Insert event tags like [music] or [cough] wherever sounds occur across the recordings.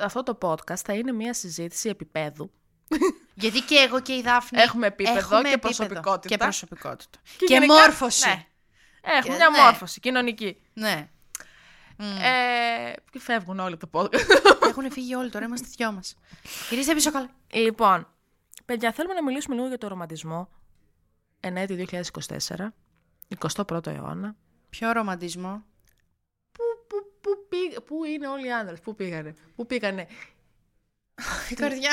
αυτό το podcast θα είναι μια συζήτηση επίπεδου. [laughs] Γιατί και εγώ και η Δάφνη Έχουμε επίπεδο έχουμε και επίπεδο προσωπικότητα. Και προσωπικότητα. Και Και, γενικά- μόρφωση. ναι. Έχουμε Και- μια ναι. μόρφωση κοινωνική. Ναι. Ε, και φεύγουν όλοι από το podcast. [laughs] Έχουν φύγει όλοι τώρα, είμαστε δυο μας. Γυρίστε πίσω καλά. λοιπόν, παιδιά, θέλουμε να μιλήσουμε λίγο για το ρομαντισμό. Ενέτη 2024, 21ο αιώνα. Ποιο ρομαντισμό; Πού, πού, πού, πήγ- πού είναι όλοι οι άντρες, πού πήγανε, πού πήγανε. Η καρδιά.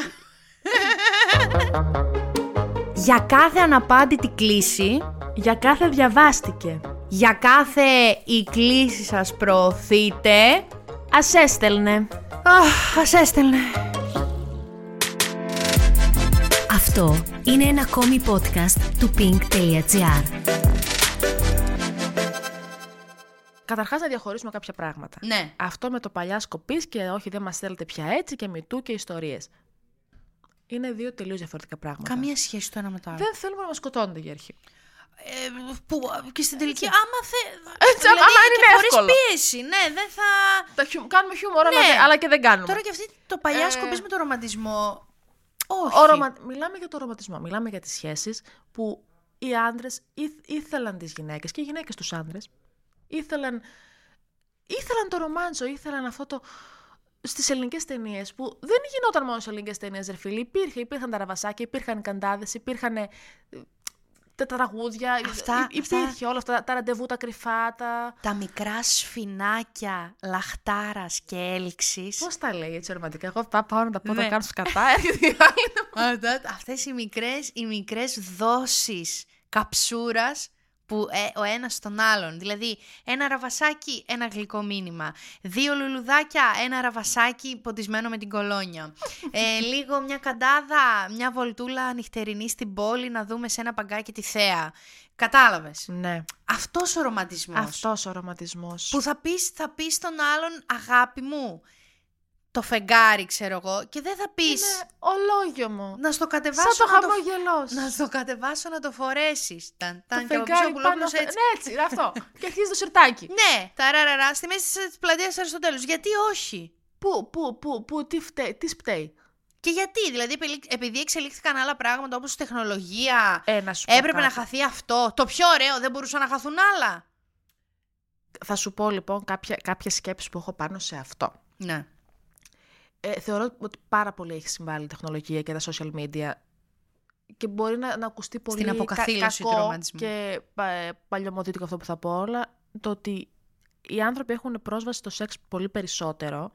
Για κάθε αναπάντητη κλίση, Για κάθε διαβάστηκε. για κάθε η κλίση σας προωθείτε, Ας έστελνε. αχ, ας έστελνε. Αυτό είναι ένα ακόμη podcast του pink.gr. Καταρχάς να διαχωρίσουμε κάποια πράγματα. Ναι. Αυτό με το παλιά σκοπής και όχι δεν μας θέλετε πια έτσι και μητού και ιστορίες. Είναι δύο τελείως διαφορετικά πράγματα. Καμία σχέση το ένα με το άλλο. Δεν θέλουμε να μας σκοτώνετε για αρχή. Ε, που, και στην τελική, άμα θε. Έτσι, άμα είναι και χωρίς εύκολο. πίεση, ναι, δεν θα. Τα χιου- Κάνουμε χιούμορ, αλλά, Ναι. δεν- αλλά και δεν κάνουμε. Τώρα και αυτή το παλιά Ε, σκοπής με το ρομαντισμό. Όχι. Ο ρωμα... Μιλάμε για το ρομαντισμό. Μιλάμε για τις σχέσεις που οι άντρες ήθ- ήθελαν τις γυναίκες και οι γυναίκες τους άντρες. Ήθελαν, ήθελαν το ρομάντζο, ήθελαν αυτό το... Στις ελληνικές ταινίες που δεν γινόταν μόνο στις ελληνικές ταινίες, ρε φίλοι. Υπήρχε, υπήρχαν τα ραβασάκια, υπήρχαν οι καντάδες, υπήρχαν ε, τα τραγούδια. Αυτά- υ- υπήρχε όλα αυτά. Τα ραντεβού, τα κρυφά, τα. Τα μικρά σφινάκια λαχτάρας και έλξης. Πώς τα λέει έτσι ρομαντικά; Εγώ πάω, πάω να τα πω, Ναι. τα κάνω σκατά. έρχεται η άλλη να μου- Αυτές οι μικρές, οι μικρές δόσεις καψούρας που ε, ο ένας στον άλλον. Δηλαδή ένα ραβασάκι, ένα γλυκό μήνυμα. Δύο λουλουδάκια, ένα ραβασάκι ποτισμένο με την κολόνια. ε, [laughs] λίγο μια καντάδα, μια βολτούλα νυχτερινή στην πόλη να δούμε σε ένα παγκάκι τη θέα. Κατάλαβες; Ναι. Αυτός ο ρομαντισμός. Αυτός ο ρομαντισμός. Που θα πεις, θα πεις στον άλλον αγάπη μου. Το φεγγάρι ξέρω εγώ και δεν θα πεις Είναι ολόγιο μου. να στο κατεβάσω Σαν το να το χαμόγελό να στο κατεβάσω να το φορέσεις. Ταν, Το ταν, και από πίσω φεγγάρι ο πάνω πουλόπουλος στο- έτσι. Ναι, έτσι, είναι αυτό. και αρχίζει το σιρτάκι. Ναι, ταραραρα, στη μέση της πλατείας Αριστοτέλους. Γιατί όχι; Πού, πού, πού, πού, τι φταίει, τι σπταίει; Και γιατί, δηλαδή επιλή- επειδή εξελίχθηκαν άλλα πράγματα όπως η τεχνολογία, Ε, να σου πω έπρεπε να κάτι. χαθεί αυτό. Το πιο ωραίο, δεν μπορούσαν να χαθούν άλλα. Θα σου πω λοιπόν κάποια, κάποιες σκέψεις που έχω πάνω σε αυτό. Ναι. Ε, θεωρώ ότι πάρα πολύ έχει συμβάλει η τεχνολογία και τα social media και μπορεί να, να ακουστεί πολύ Στην αποκαθήλωση του κακό ρομαντισμού. και πα, παλιωμοδίτικο αυτό που θα πω όλα, το ότι οι άνθρωποι έχουν πρόσβαση στο σεξ πολύ περισσότερο,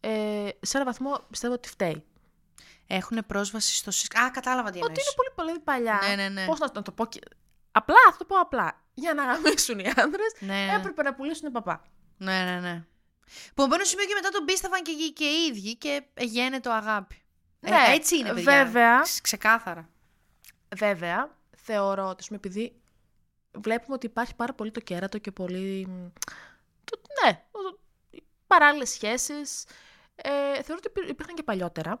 ε, σε ένα βαθμό πιστεύω ότι φταίει. Έχουν πρόσβαση στο σεξ. Α, κατάλαβα τι Ότι εννοείς. είναι πολύ πολύ παλιά. Ναι, ναι, ναι. Πώς να, να το πω. και- Απλά, θα το πω απλά. Για να γαμίσουν οι άντρε, Ναι, ναι. έπρεπε να πουλήσουν παπά. Ναι, ναι, ναι. Που από ένα σημείο και μετά τον πίστευαν και, οι- και οι ίδιοι και γένε το αγάπη. Ε, Ναι, έτσι είναι, παιδιά. βέβαια. Ξ- Ξεκάθαρα. Βέβαια, θεωρώ ότι ας πούμε, επειδή βλέπουμε ότι υπάρχει πάρα πολύ το κέρατο και πολύ. μ, Το, ναι, παράλληλες σχέσεις. Ε, θεωρώ ότι υπήρ- υπήρχαν και παλιότερα.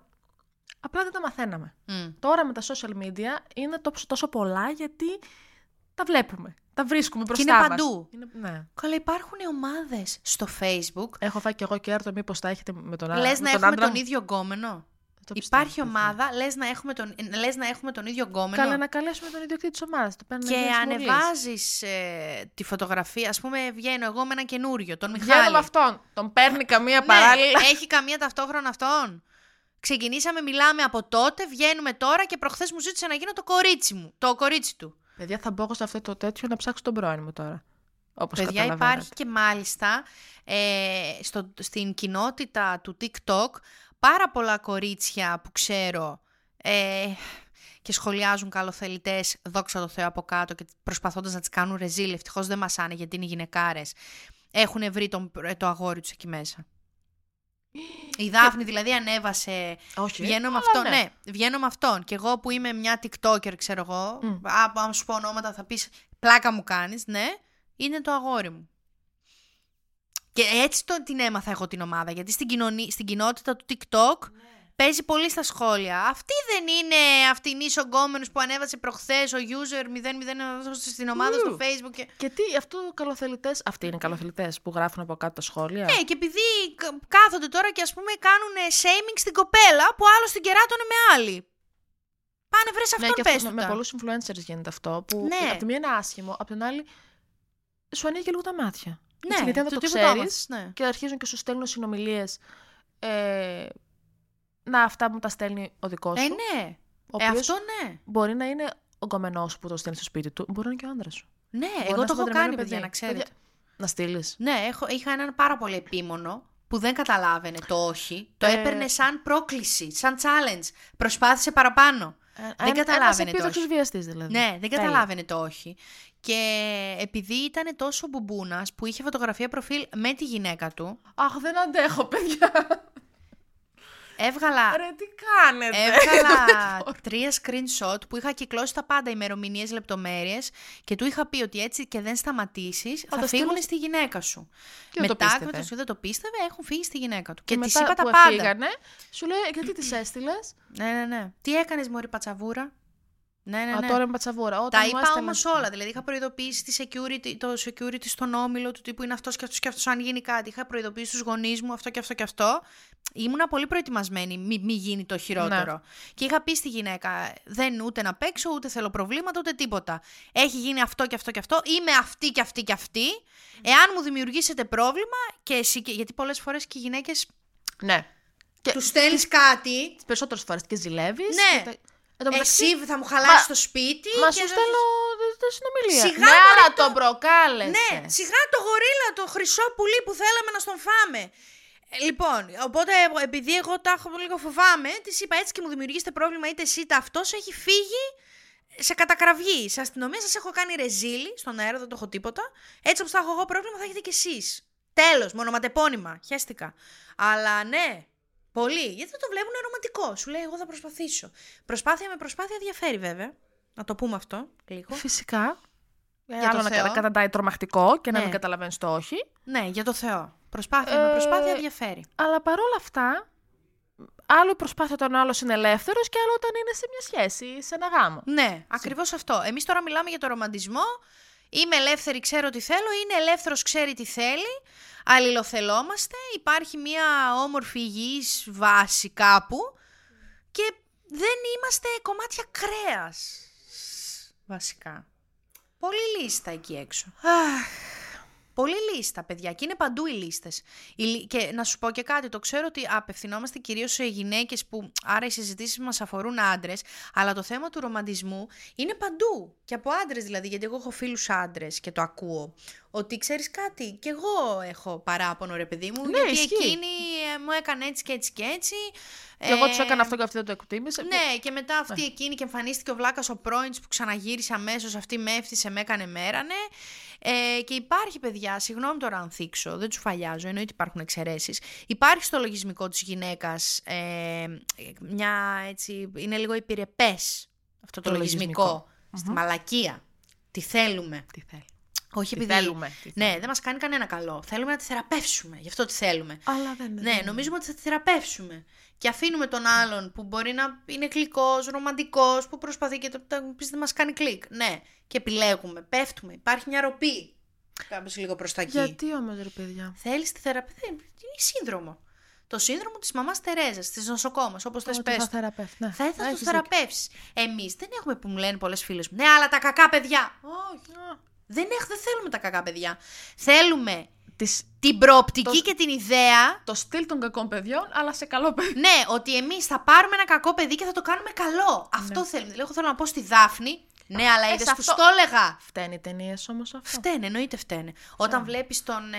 Απλά δεν τα μαθαίναμε. Μμ. Τώρα με τα social media είναι τόσο, τόσο πολλά γιατί τα βλέπουμε. Τα βρίσκουμε μπροστά είναι μας. παντού. Είναι, ναι. Καλά, υπάρχουν ομάδες στο Facebook. Έχω φάει και εγώ κέρατο, μήπως τα έχετε με τον, α- Λες με να τον έχουμε άντρα τον μου; ίδιο γκόμενο; Το πιστεύω, Υπάρχει παιδιά. ομάδα, λες να, έχουμε τον, λες να έχουμε τον ίδιο γκόμενο; Καλά, να καλέσουμε τον ιδιοκτήτη της ομάδας. και ανεβάζεις ε, τη φωτογραφία. Α πούμε, βγαίνω εγώ με ένα καινούριο, τον Μιχάλη. Βγαίνω με αυτόν. Τον παίρνει καμία Ναι, παράλληλα. Έχει καμία ταυτόχρονα αυτόν. Ξεκινήσαμε, μιλάμε από τότε, βγαίνουμε τώρα και προχθές μου ζήτησε να γίνω το κορίτσι μου. Το κορίτσι του. Παιδιά, θα μπω εγώ σε αυτό το τέτοιο να ψάξω τον πρώην μου τώρα. Όπως Παιδιά, καταλαβαίνετε. υπάρχει και μάλιστα ε, στο, στην κοινότητα του TikTok πάρα πολλά κορίτσια που ξέρω ε, και σχολιάζουν καλοθελητές, δόξα τω Θεώ από κάτω και προσπαθώντας να τις κάνουν ρεζίλ, ευτυχώς δεν μασάνε γιατί είναι γυναικάρες, έχουν βρει τον, ε, το αγόρι τους εκεί μέσα. [gasps] Η Δάφνη δηλαδή ανέβασε. Όχι. Βγαίνω με αλλά αυτόν, ναι. βγαίνω με αυτόν. Και εγώ που είμαι μια TikToker, ξέρω εγώ. Μμ. Α, αν σου πω ονόματα θα πεις πλάκα μου κάνεις, ναι. Είναι το αγόρι μου. Και έτσι το, την έμαθα εγώ την ομάδα. Γιατί στην, κοινωνή, στην κοινότητα του TikTok παίζει πολύ στα σχόλια. Αυτή δεν είναι αυτήν ογκόμενος που ανέβασε προχθές ο user 001 στην ομάδα στο Ου. facebook. Και... Και τι, αυτό καλοθελητέ. Αυτοί είναι καλοθελητές που γράφουν από κάτω τα σχόλια; Ναι, και επειδή κα- κάθονται τώρα και ας πούμε κάνουν shaming στην κοπέλα που άλλο την κεράτωνε με άλλη. Πάνε βρες αυτόν Ναι, και πες αυτό, του με, με τα. πολλούς influencers γίνεται αυτό. Που Ναι. από τη μία είναι άσχημο, από την άλλη σου ανοίγει και λίγο τα μάτια. Ναι, Έτσι, γιατί αν δεν το το τίποτα ξέρεις άμαθες, ναι. και αρχίζουν και σου στέλνουν συνομιλίες. Ε, να, αυτά μου τα στέλνει ο δικός σου. Ε, ναι. ο Ε, οποίος αυτό ναι. μπορεί να είναι ο γκομενό που το στέλνει στο σπίτι του, μπορεί να είναι και ο άντρας σου. Ναι, Μπορεί εγώ να το είσαι έχω παντρεμένο κάνει, παιδί. παιδιά, να ξέρετε. Παιδιά, Να στείλεις. Ναι, έχω, είχα έναν πάρα πολύ επίμονο που δεν καταλάβαινε το όχι. Το Ε. έπαιρνε σαν πρόκληση, σαν challenge. Προσπάθησε παραπάνω. δεν καταλάβαινε το όχι. βιαστής δηλαδή. Ναι, δεν Τέλεια. καταλάβαινε το όχι. Και επειδή ήταν τόσο μπουμπούνας που είχε φωτογραφία προφίλ με τη γυναίκα του, Αχ, δεν αντέχω, παιδιά. Έβγαλα. Ρε, τι κάνετε; Έβγαλα [laughs] τρία screenshot που είχα κυκλώσει τα πάντα ημερομηνίες, λεπτομέρειες και του είχα πει ότι έτσι και δεν σταματήσεις, θα το φύγουν στείλω- στη γυναίκα σου. Και δεν το Μετά, πίστευε. και δεν το πίστευε, έχουν φύγει στη γυναίκα του. Και, Και, της μετά είπα τα που πάντα. φύγανε, σου λέει, γιατί τι [clears throat] έστειλες; Ναι, ναι, ναι. Τι έκανες, Μωρή Πατσαβούρα; Ναι, ναι, Α, ναι. τώρα είμαι πατσαβούρα. Όταν Τα μου είπα έστελνες- όμως όλα. Δηλαδή, είχα προειδοποιήσει τη security, το security στον όμιλο του τύπου είναι αυτός και αυτός και αυτός. Αν γίνει κάτι, είχα προειδοποιήσει τους γονείς μου αυτό και αυτό και αυτό. Ήμουνα πολύ προετοιμασμένη, μη, μη γίνει το χειρότερο. Ναι. Και είχα πει στη γυναίκα: Δεν ούτε να παίξω, ούτε θέλω προβλήματα, ούτε τίποτα. Έχει γίνει αυτό και αυτό και αυτό. Είμαι αυτή και αυτή και αυτή. Εάν μου δημιουργήσετε πρόβλημα, και εσύ. και- Γιατί πολλές φορές και οι γυναίκες Ναι. Και τους στέλνεις κάτι. τις περισσότερες φορές και ζηλεύεις. Ναι. Εσύ θα μου χαλάσεις Μα- το σπίτι. Μα και σου δεν- στέλνω τη- τη συνομιλία. Σιγά, ναι, μωρέ, αλλά το- τον προκάλεσε. Ναι, σιγά το γορίλα, το χρυσό πουλί που θέλαμε να στον φάμε. Ε, Λοιπόν, οπότε ε, επειδή εγώ τα έχω λίγο φοβάμαι, της είπα έτσι και μου δημιουργήσετε πρόβλημα είτε εσύ είτε αυτός έχει φύγει σε κατακραυγή. Σε αστυνομία σας έχω κάνει ρεζίλι, στον αέρα δεν το έχω τίποτα. Έτσι όπως θα έχω εγώ πρόβλημα θα έχετε κι εσείς. Τέλος, μονοματεπώνυμα. Χαίστηκα. Αλλά ναι, πολύ. Γιατί δεν το βλέπουν ρομαντικό. Σου λέει, Εγώ θα προσπαθήσω. Προσπάθεια με προσπάθεια διαφέρει βέβαια. Να το πούμε αυτό λίγο. Φυσικά. Για άλλο το να Θεό. κα- καταντάει τρομακτικό και να Ναι. μην καταλαβαίνεις το όχι. Ναι, για το Θεό. Προσπάθεια με Ε, προσπάθεια διαφέρει. Αλλά παρόλα αυτά, άλλο η προσπάθεια όταν ο άλλος είναι ελεύθερος και άλλο όταν είναι σε μια σχέση, σε ένα γάμο. Ναι, ακριβώς αυτό. Εμείς τώρα μιλάμε για το ρομαντισμό. Είμαι ελεύθερη, ξέρω τι θέλω. Είναι ελεύθερος, ξέρει τι θέλει. Αλληλοθελόμαστε. Υπάρχει μια όμορφη υγιής βάση κάπου. Και δεν είμαστε κομμάτια κρέας. Βασικά. Πολύ λίστα εκεί έξω. Πολύ λίστα, παιδιά, και είναι παντού οι λίστες. Και να σου πω και κάτι, το ξέρω ότι απευθυνόμαστε κυρίως σε γυναίκες που άρα οι συζητήσεις μας αφορούν άντρες, αλλά το θέμα του ρομαντισμού είναι παντού. Και από άντρες δηλαδή, γιατί εγώ έχω φίλους άντρες και το ακούω. Ότι ξέρεις κάτι, και εγώ έχω παράπονο, ρε παιδί μου, Ναι, γιατί ισχύει. εκείνη ε, μου έκανε έτσι και έτσι και έτσι. Και εγώ Ε, του έκανα αυτό και αυτή δεν το εκτίμησε. ναι, και μετά αυτή εκείνη και εμφανίστηκε ο Βλάκας ο πρώην της που ξαναγύρισε αμέσως. Αυτή με έφτιασε, με έκανε μέρανε. Ε, και υπάρχει, παιδιά, συγγνώμη τώρα αν θίξω, δεν τους φαλιάζω, εννοείται υπάρχουν εξαιρέσεις. Υπάρχει στο λογισμικό της γυναίκας ε, μια έτσι. Είναι λίγο υπηρεπές αυτό το, Το λογισμικό. λογισμικό. Στη μαλακία. Τι θέλουμε. Τι θέλει. Όχι Τι επειδή. θέλουμε, τι Ναι, δεν μας κάνει κανένα καλό. Θέλουμε να τη θεραπεύσουμε. Γι' αυτό τη θέλουμε. Αλλά δεν Ναι, νομίζουμε ότι θα τη θεραπεύσουμε. Και αφήνουμε τον άλλον που μπορεί να είναι γλυκός, ρομαντικός, που προσπαθεί και το το- πεις δεν μας κάνει κλικ. Ναι, και επιλέγουμε, πέφτουμε. Υπάρχει μια ροπή. Κάπως λίγο προς τα εκεί. Γιατί όμως, ρε παιδιά; Θέλεις τη θεραπεία. Δεν- Είναι σύνδρομο. Το σύνδρομο της μαμάς Τερέζας, της νοσοκόμας, όπως θες Ότι πες. θα θεραπεύσει. Ναι, Θα ήθελα να του έχεις δίκιο. θεραπεύσεις. Εμείς δεν έχουμε που μου λένε πολλές φίλες μου. Ναι, αλλά τα κακά παιδιά. Όχι. Α, Δεν, έχ, δεν θέλουμε τα κακά παιδιά. Θέλουμε τις- την προοπτική Το- και την ιδέα Το στυλ των κακών παιδιών, αλλά σε καλό παιδί. Ναι, ότι εμείς θα πάρουμε ένα κακό παιδί και θα το κάνουμε καλό. Αυτό θέλουμε. Δηλαδή, εγώ θέλω να πω στη Δάφνη. Ναι, αλλά Ε, είδες σε που αυτό- στο έλεγα. Φταίνει οι ταινίες όμως αυτό. Φταίνε, εννοείται φταίνε. Όταν βλέπεις τον. Ε,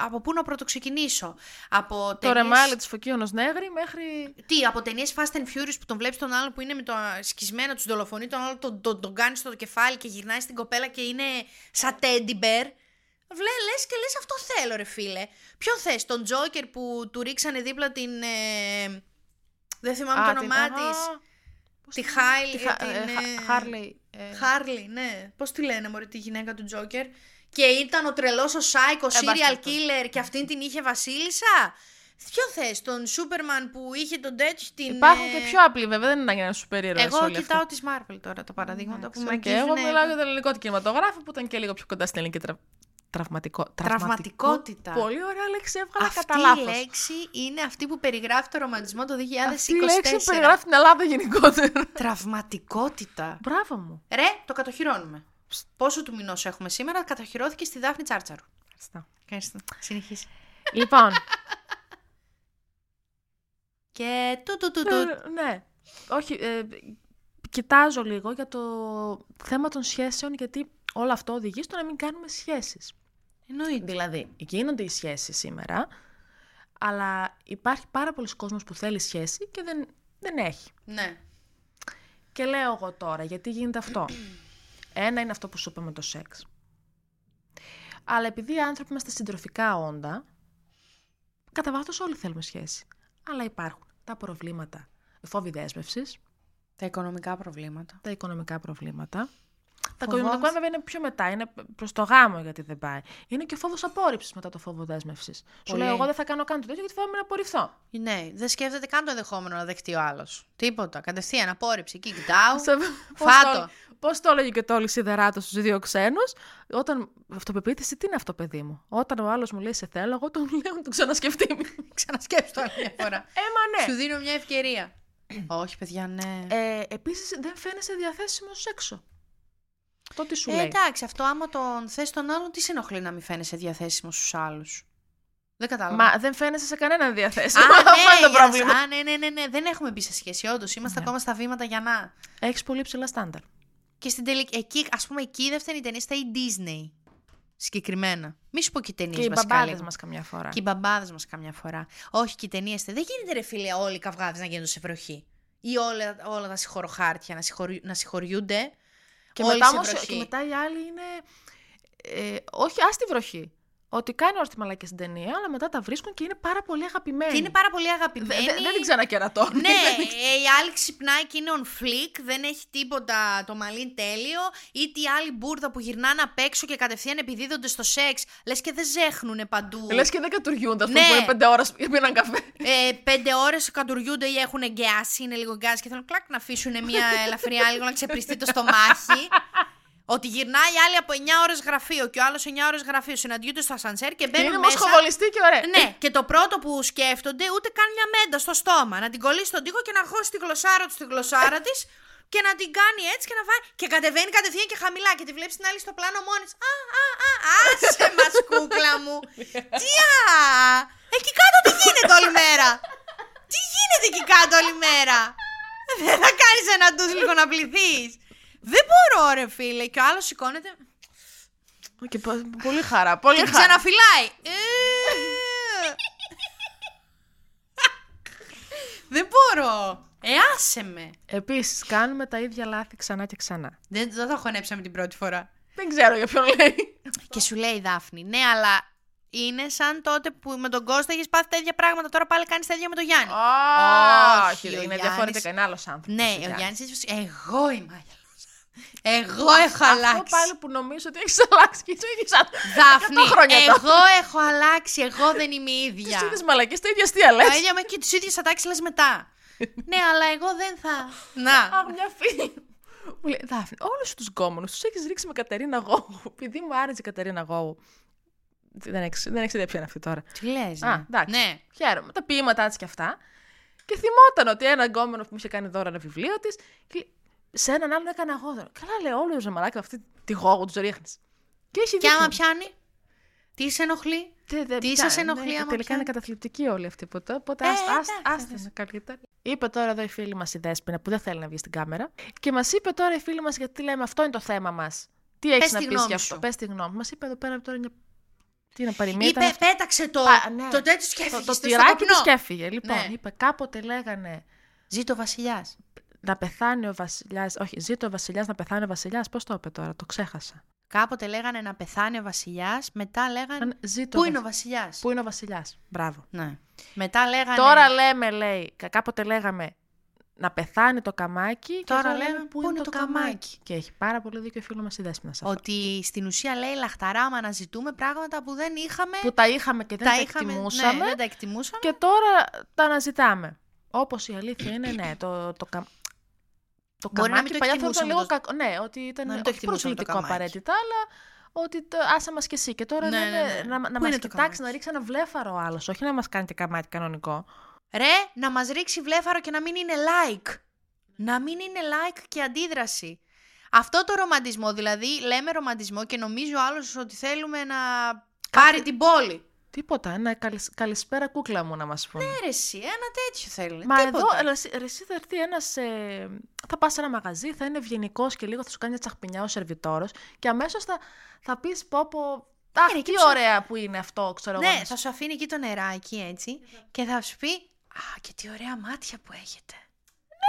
από πού να πρωτοξεκινήσω; Από Το ταινίες... ρεμάλι της Φωκίωνος Νέγρη μέχρι. Τι, από ταινίες Fast and Furious που τον βλέπεις τον άλλον που είναι με το α, σκισμένα, τους δολοφονεί, τον άλλον τον, τον, τον κάνει στο κεφάλι και γυρνάει στην κοπέλα και είναι σαν teddy bear. Βλέ, λες και λες αυτό θέλω ρε φίλε. Ποιον θες, τον Τζόκερ που του ρίξανε δίπλα την... ε, δεν θυμάμαι Α, το την- όνομά α, της. Πώς Τη την- Χάιλι, τη Χα- την, ε, ε, Χα- Χάρλι. ε, Χάρλι, ναι. Πώς τη λένε μωρέ τη γυναίκα του Τζόκερ. Και ήταν ο τρελός ο Σάικο, serial μπας killer και αυτήν την είχε βασίλισσα. Ποιο θες, τον Σούπερμαν που είχε τον τέτοιο την. Υπάρχουν ε, και πιο απλοί, βέβαια, δεν είναι να είναι σούπερ ήρωες Εγώ όλοι κοιτάω αυτοί. τη Marvel τώρα τα παραδείγματα που Ξέρω με και εγώ αγγίζουνε. μιλάω για το ελληνικό του κινηματογράφο που ήταν και λίγο πιο κοντά στην ελληνική τρα... τραυματικό... Τραυματικότητα. Πολύ ωραία λέξη έβγαλα Αυτή κατά η λάθος. λέξη είναι αυτή που περιγράφει το ρομαντισμό το 2024. Αυτή η λέξη περιγράφει την Ελλάδα γενικότερα. Τραυματικότητα. Μπράβο μου. Ρε, το κατοχυρώνουμε. Πόσο του μηνός έχουμε σήμερα, κατοχυρώθηκε στη Δάφνη Τσάρτσαρου. Ευχαριστώ. Ευχαριστώ. Συνεχίσει. λοιπόν, [laughs] Και του του του του. ε, ναι. Όχι, ε, κοιτάζω λίγο για το θέμα των σχέσεων γιατί όλο αυτό οδηγεί στο να μην κάνουμε σχέσεις. Εννοείται. Δηλαδή, γίνονται οι σχέσεις σήμερα, αλλά υπάρχει πάρα πολλοί κόσμος που θέλει σχέση και δεν, δεν έχει. Ναι. Και λέω εγώ τώρα, γιατί γίνεται αυτό. [clears throat] Ένα είναι αυτό που σου είπα με το σεξ. Αλλά επειδή οι άνθρωποι είμαστε συντροφικά όντα, κατά βάθος όλοι θέλουμε σχέση. Αλλά υπάρχουν τα προβλήματα, οι φόβοι δέσμευσης, Τα οικονομικά προβλήματα. τα οικονομικά προβλήματα. Τα Φοβόμαστε. οικονομικά βέβαια είναι πιο μετά, είναι προς το γάμο γιατί δεν πάει. Είναι και ο φόβος απόρριψης μετά το φόβο δέσμευσης. Σου Πολύ. λέω, εγώ δεν θα κάνω καν το τέτοιο γιατί φοβάμαι να απορριφθώ. Ναι, δεν σκέφτεται καν το ενδεχόμενο να δεχτεί ο άλλος. Τίποτα. Κατευθείαν απόρριψη. Kick down. Φάτο. Πώς το έλεγε και το όλη σιδεράτο στους δύο ξένους, όταν. Αυτοπεποίθηση, τι είναι αυτό, παιδί μου; Όταν ο άλλος μου λέει σε θέλω, εγώ τον λέω να το ξανασκεφτεί. [laughs] Ξανασκέψου το άλλη μια φορά. Ε, μα ναι. Σου δίνω μια ευκαιρία. [clears throat] Όχι, παιδιά, ναι. Ε, Επίσης, δεν φαίνεσαι διαθέσιμος έξω. Το τι σου Ε, λέει. εντάξει, αυτό άμα τον θες τον άλλον, τι σε ενοχλεί να μην φαίνεσαι διαθέσιμος στους άλλους; Δεν κατάλαβα. Μα δεν φαίνεσαι σε κανέναν διαθέσιμο. Α, [laughs] Αυτό ναι, είναι το για να- πρόβλημα. Α, ναι, ναι, ναι, ναι. Δεν έχουμε μπει σε σχέση, όντως. Είμαστε ακόμα στα βήματα για να. Έχεις πολύ ψηλά στάνταρ. Και στην τελική, εκεί, ας πούμε, εκεί δεν φταίνει η ταινία, στα η Disney. Συγκεκριμένα. Μη σου πω και οι ταινίες Και οι μπαμπάδες μας καμιά φορά. Και οι μπαμπάδες μας καμιά φορά. Όχι, και οι ταινίες. Δεν γίνεται, ρε φίλε, όλοι οι καυγάδες να γίνονται σε βροχή. Ή όλα, όλα τα συγχωροχάρτια να, συγχωρι, να συγχωριούνται. Και όλοι μετά, σε όμως, βροχή. και μετά οι άλλοι είναι. Ε, όχι, α τη βροχή. Ότι κάνει όρθιμα μαλακή στην ταινία, αλλά μετά τα βρίσκουν και είναι πάρα πολύ αγαπημένοι. Και είναι πάρα πολύ Δε- αγαπημένοι. δε- δεν την ξανακερατώνουν. Ναι, [laughs] ε, η άλλη ξυπνάει και είναι on flick, δεν έχει τίποτα το μαλλί τέλειο. Είτε οι άλλοι μπουρδα που γυρνάνε απ' έξω και κατευθείαν επιδίδονται στο σεξ, λες και δεν ζέχνουνε παντού. Λες και δεν κατουργιούνται αυτό Ναι. που είναι πέντε ώρες πήραν καφέ. ε, πέντε ώρες κατουριούνται ή έχουν γκιάσει, είναι λίγο γκάζ και θέλουν κλακ να αφήσουν μια [laughs] ελαφριά λίγο να ξεπριστεί το στομάχι. Ότι γυρνάει η άλλη από 9 ώρες γραφείο και ο άλλος 9 ώρες γραφείο. Συναντιούνται στο ασανσέρ και Και μπαίνουν είναι μέσα. μοσχοβολιστή και ωραία. Ναι, και το πρώτο που σκέφτονται ούτε καν μια μέντα στο στόμα. Να την κολλήσει στον τοίχο και να χώσει τη γλωσσάρα του στη γλωσσάρα της και να την κάνει έτσι και να φάει. Και κατεβαίνει κατευθείαν και χαμηλά και τη βλέπει την άλλη στο πλάνο μόνη. της. Α, α, α, άσε μας [laughs] κούκλα μου. Τι α, εκεί κάτω τι γίνεται όλη μέρα; Τι γίνεται εκεί κάτω όλη μέρα; Δεν θα κάνεις ένα ντους λίγο να πληθείς. Δεν μπορώ, ρε φίλε. Και ο άλλος σηκώνεται Και πο- πολύ χαρά. Πολύ και την χαρά. ξαναφυλάει. Ε. Δεν μπορώ. Ε, άσε με. Επίσης, κάνουμε τα ίδια λάθη ξανά και ξανά. Δεν, δεν θα χωνέψαμε την πρώτη φορά. Δεν ξέρω για ποιον λέει. Και σου λέει η Δάφνη, ναι, αλλά είναι σαν τότε που με τον Κώστα έχει πάθει τα ίδια πράγματα. Τώρα πάλι κάνεις τα ίδια με τον Γιάννη. Όχι, ο είναι Γιάννης- διαφορετικά. Είναι άλλος άνθρωπος. Ναι, ο Γιάννης έτσι. Εγώ είμαι αλλιώς. Εγώ έχω Αυτό αλλάξει. πάλι που νομίζω ότι έχεις αλλάξει και είσαι ίδιο άνθρωπο. Δάφνη, χρόνια τώρα. εγώ έχω αλλάξει. Εγώ δεν είμαι η ίδια. Τις ίδιες μαλακές, τα ίδια αστεία λες. Τα ίδια με και του ίδιου ατάξεις λες μετά. [laughs] ναι, αλλά εγώ δεν θα. Να. Αχ, μια φίλη μου λέει Δάφνη, όλους τους γκόμενους τους έχεις ρίξει με Κατερίνα Γόγου. Επειδή μου άρεσε η Κατερίνα Γόγου. Δεν έχει δεν έχεις ιδέα ποια είναι αυτή τώρα. Τι λες. Α, εντάξει. Ναι. Χαίρομαι. Τα ποίηματά τη και αυτά. Και θυμόταν ότι ένα γκόμενο που μου είχε κάνει δώρο ένα βιβλίο της. Σε έναν άλλον έκανα εγώ δώρο. Καλά, λέει, όλος ο μαλάκα αυτή τη γόγου τους ρίχνεις. Και έχει Και δίκιο. άμα πιάνει. Τι σε ενοχλεί; Τι, δεν Τι πιάνει, σας ενοχλεί ναι, άμα Τελικά πιάνει; είναι καταθλιπτική όλη αυτή ποτέ. Οπότε Ε, άστα εντάξει, άστα εντάξει. καλύτερα. Είπε τώρα εδώ η φίλη μας η Δέσποινα που δεν θέλει να βγει στην κάμερα. Και μας είπε τώρα η φίλη μας γιατί λέμε αυτό είναι το θέμα μας. Τι έχεις Πες να τη πεις γνώμη γι' αυτό; σου. Πες τη γνώμη. Μας είπε εδώ πέρα τώρα μια. Τι είναι παροιμία. Είπε, ήταν αυτή. πέταξε το. Α, ναι. Το τέτοιο και Το, έφυγε το στο τυράκι καπνό. τη και έφυγε. Λοιπόν, Ναι. είπε κάποτε λέγανε Ζήτω ο Βασιλιάς. Να πεθάνει ο Βασιλιάς. Όχι, ζήτω ο Βασιλιάς να πεθάνει ο Βασιλιάς. Πώς το είπε τώρα, το ξέχασα. Κάποτε λέγανε να πεθάνει ο Βασιλιάς, μετά λέγανε. Αν ζήτω Πού ο είναι ο Βασι- Βασιλιάς; Πού είναι ο Βασιλιάς. Μπράβο. Ναι. Μετά λέγανε. Τώρα λέμε, λέει, κα- κάποτε λέγαμε να πεθάνει το καμάκι. Τώρα και λέμε, πού είναι το καμάκι; Και έχει πάρα πολύ δίκιο ο φίλος μας η Δέσποινα σε αυτό. Ότι στην ουσία λέει λαχταράμα να ζητούμε πράγματα που δεν είχαμε. Που τα είχαμε και δεν τα, είχαμε, εκτιμούσαμε. Ναι, δεν τα εκτιμούσαμε. Και τώρα τα αναζητάμε. Όπως η αλήθεια είναι, ναι, το, το, κα... το Μπορεί να καμάκι μην το παλιά θα ήταν εκτιμούσαμε λίγο το- κακό. Ναι, ότι ήταν Να μην το όχι εκτιμούσαμε το προσβλητικό καμάκι. απαραίτητα, αλλά ότι το, άσε μας και εσύ. Και τώρα Ναι, ναι, ναι, ναι. να, να Πού μας είναι το κοιτάξει, καμάκι; να ρίξει ένα βλέφαρο ο άλλος, όχι να μας κάνει και καμάκι κανονικό. Ρε, να μας ρίξει βλέφαρο και να μην είναι like. Να μην είναι like και αντίδραση. Αυτό το ρομαντισμό, δηλαδή λέμε ρομαντισμό και νομίζει ο άλλος ότι θέλουμε να πάρει την πόλη. Τίποτα, ένα καλησ- καλησπέρα κούκλα μου να μας πούνε. Ναι ρε εσύ, ένα τέτοιο θέλει. Μα Τίποτα. εδώ, ρε, εσύ- ρε, εσύ θα έρθει ένας, ε, θα πας σε ένα μαγαζί, θα είναι ευγενικός και λίγο θα σου κάνει μια τσαχπινιά ο σερβιτόρος και αμέσως θα, θα πεις πω πω, αχ, ρε, τι και ψα- ωραία που είναι αυτό, ξέρω εγώ. Ναι, να θα σου αφήνει εκεί το νεράκι έτσι και θα σου πει «Α, και τι ωραία μάτια που έχετε».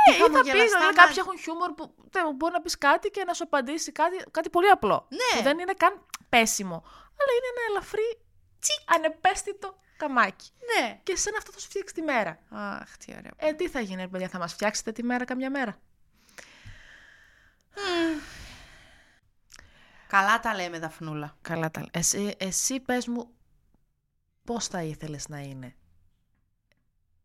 Ναι, ή θα πεις, χαμογελαστά δηλαδή, μάτια. κάποιοι έχουν χιούμορ που τε, μπορεί να πεις κάτι και να σου απαντήσει κάτι, κάτι πολύ απλό. Ναι. Που δεν είναι καν πέσιμο. Αλλά είναι ένα ελαφρύ, τσικ, ανεπαίσθητο καμάκι. Ναι. Και εσένα αυτό θα σου φτιάξει τη μέρα. Αχ, τι ωραία. Ε, τι θα γίνει, ρε παιδιά, θα μας φτιάξετε τη μέρα καμιά μέρα; Καλά τα λέμε, Δαφνούλα. Καλά τα λέ- Εσύ, εσύ πες μου πώς θα ήθελες να είναι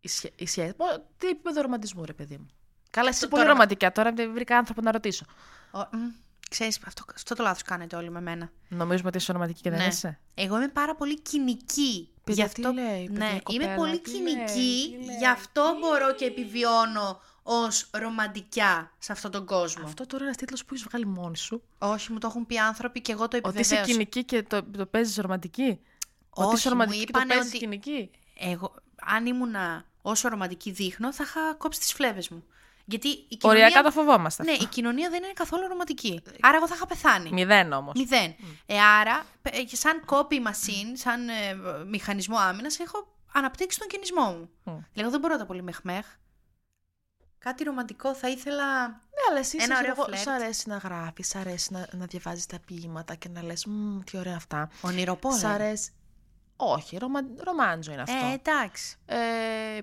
η, σχέ- η σχέση. Πο- Τι επίπεδο ρομαντισμού, ρε παιδί μου; Καλά, εσύ Το- πολύ το- ρομαντικά. Τώρα δεν βρήκα άνθρωπο να ρωτήσω. Ο, μ, ξέρεις, αυτό, αυτό το λάθος κάνετε όλοι με μένα. Νομίζουμε ότι είσαι ρομαντική και δεν Ναι. είσαι; Εγώ είμαι πάρα πολύ κοινική. Παιδιά, Γι' αυτό, τι λέει, παιδιά, ναι, η κοπέλα, είμαι πολύ τι κοινική, λέει, τι λέει, γι' αυτό τι μπορώ και επιβιώνω ως ρομαντικιά σε αυτόν τον κόσμο. Αυτό τώρα είναι ένας τίτλος που έχεις βγάλει μόνη σου. Όχι, μου το έχουν πει άνθρωποι και εγώ το Ότι είσαι επιβεβαίωσα. κοινική και το, το παίζεις ρομαντική; ότι Όχι, είσαι μου ρομαντική και το είπανε παίζεις ότι- κοινική; Εγώ, αν ήμουνα όσο ρομαντική δείχνω, θα είχα κόψει τις φλέβες μου. Γιατί η κοινωνία... Οριακά το φοβόμαστε. Ναι, η κοινωνία δεν είναι καθόλου ρομαντική. Άρα εγώ θα είχα πεθάνει. Μηδέν όμως. Μηδέν. Ε, άρα, πε- και σαν copy machine, σαν ε, μηχανισμό άμυνας, έχω αναπτύξει τον κινησμό μου. Μμ. Λέγω, δεν μπορώ τα πολύ μεχμέχ. Κάτι ρομαντικό θα ήθελα. Ναι, αλλά εσύ Ένα είσαι, ωραίο εγώ, φλερτ. σ' αρέσει να γράφεις, σ' αρέσει να, να διαβάζεις τα ποίηματα και να λες: Τι ωραία αυτά. Ονειροπόλεμο. Σ' αρέσει. Όχι, ρωμα... ρομάντζο είναι αυτό. Ε, εντάξει. Ε,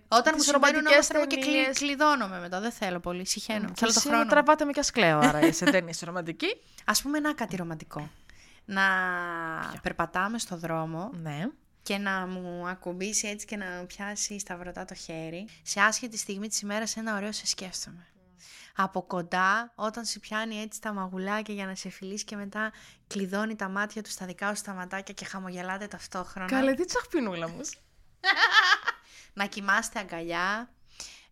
Όταν μου τις συμβαίνουν όμως ρομαντικές θέλω και κλει, ταινίες- κλειδώνομαι μετά. Δεν θέλω πολύ. Συχαίνομαι. Και Θέλω το εσύ χρόνο. τραβάτε με κι ασκλαίο, άρα είσαι, [laughs] δεν είσαι ρομαντική. Α πούμε να κάτι ρομαντικό. Να περπατάμε στο δρόμο ναι. και να μου ακουμπήσει έτσι και να μου πιάσει σταυρωτά το χέρι. Σε άσχετη στιγμή της ημέρας ένα ωραίο σε σκέφτομαι. Από κοντά, όταν σε πιάνει έτσι τα μαγουλάκια για να σε φιλήσει και μετά κλειδώνει τα μάτια του στα δικά σου τα ματάκια και χαμογελάτε ταυτόχρονα. Καλέ, τι τσαχπινούλα μου. [laughs] Να κοιμάστε αγκαλιά,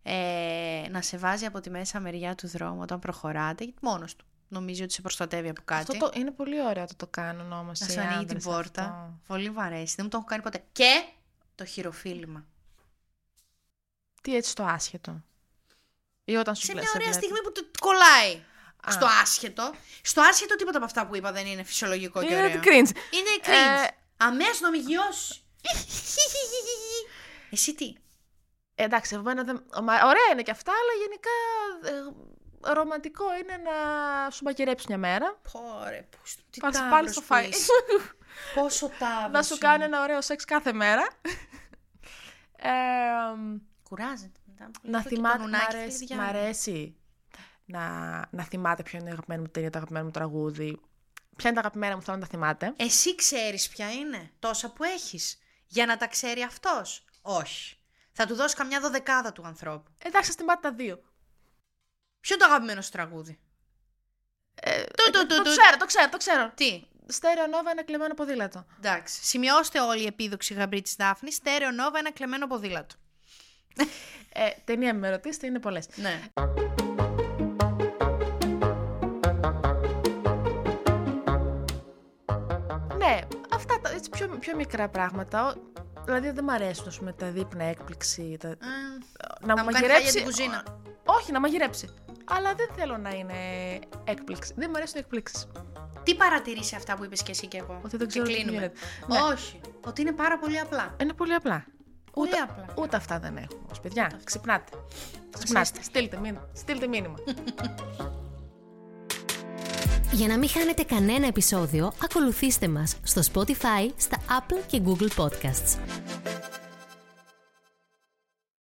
ε, να σε βάζει από τη μέσα μεριά του δρόμου όταν προχωράτε, γιατί μόνος του. Νομίζει ότι σε προστατεύει από κάτι. Αυτό το, είναι πολύ ωραίο το το κάνουν όμως. Να σου ανοίγει την πόρτα. Πολύ μου αρέσει. Δεν μου το έχω κάνει ποτέ. Και το χειροφίλημα. Τι έτσι στο άσχετο. Ή όταν σου Σε βλέ- μια ωραία βλέπει. στιγμή που το κολλάει. Α. Στο άσχετο. Στο άσχετο τίποτα από αυτά που είπα δεν είναι φυσιολογικό και Είναι ωραίο. cringe. Είναι cringe. Ε, Αμέσως να με γιώσει. [laughs] Εσύ τι; Ε, εντάξει, εμένα δεν... μα- ωραία είναι και αυτά, αλλά γενικά ε, ρομαντικό είναι να σου μαγειρέψεις μια μέρα. Πόρε, που σου- τι Πας τάβρος πάλι στο που φάι. είσαι. Πόσο [laughs] τάβρος να σου είναι. κάνει ένα ωραίο σεξ κάθε μέρα. [laughs] ε, Κουράζεται μετά. που να λέει, «Το θυμάται, μ' κουνουνάκι αρέσει, θέλει μ' διάλειμμα». αρέσει να, να θυμάται ποιο είναι η αγαπημένη μου ταινία, το αγαπημένο μου τραγούδι. Ποια είναι τα αγαπημένα μου, θέλω να τα θυμάται. Εσύ ξέρεις ποια είναι, τόσα που έχεις, για να τα ξέρει αυτός; Όχι. Θα του δώσει καμιά δωδεκάδα του ανθρώπου. Εντάξει, θα θυμάται τα δύο. Ποιο είναι το αγαπημένο σου τραγούδι; Ε, Του, του, το του, του. ξέρω, το ξέρω, το ξέρω. Τι; Στέρεο Νόβα, ένα κλεμμένο ποδήλατο. Εντάξει. Σημειώστε όλοι οι επίδοξοι γαμπροί της Δάφνης. Στέρεο Νόβα, ένα κλεμμένο ποδήλατο. Ε, ταινία με ρωτήσετε, είναι πολλές. Ναι. Ναι, αυτά τα έτσι, πιο, πιο μικρά πράγματα. Ο- Δηλαδή δεν μ' αρέσουν ας πούμε, τα δείπνα έκπληξη. Τα... Ε, Να, να μου μου κάνει χάλια μαγειρέψει. την κουζίνα. Όχι, να μαγειρέψει. Αλλά δεν θέλω να είναι έκπληξη. Δεν μου αρέσουν οι εκπλήξεις. Τι παρατηρείς σε αυτά που είπες και εσύ και εγώ; Ότι δεν Και ξέρω τι κλείνουμε. γίνεται. Ναι. Όχι. Ότι είναι πάρα πολύ απλά. Είναι πολύ απλά. Πολύ ούτε, απλά. ούτε αυτά δεν έχουμε. Ως παιδιά, ξυπνάτε. Ξυπνάτε. Στείλτε, μήνυμα. Στείλτε μήνυμα. Για να μην χάνετε κανένα επεισόδιο, ακολουθήστε μας στο Spotify, στα Apple και Google Podcasts.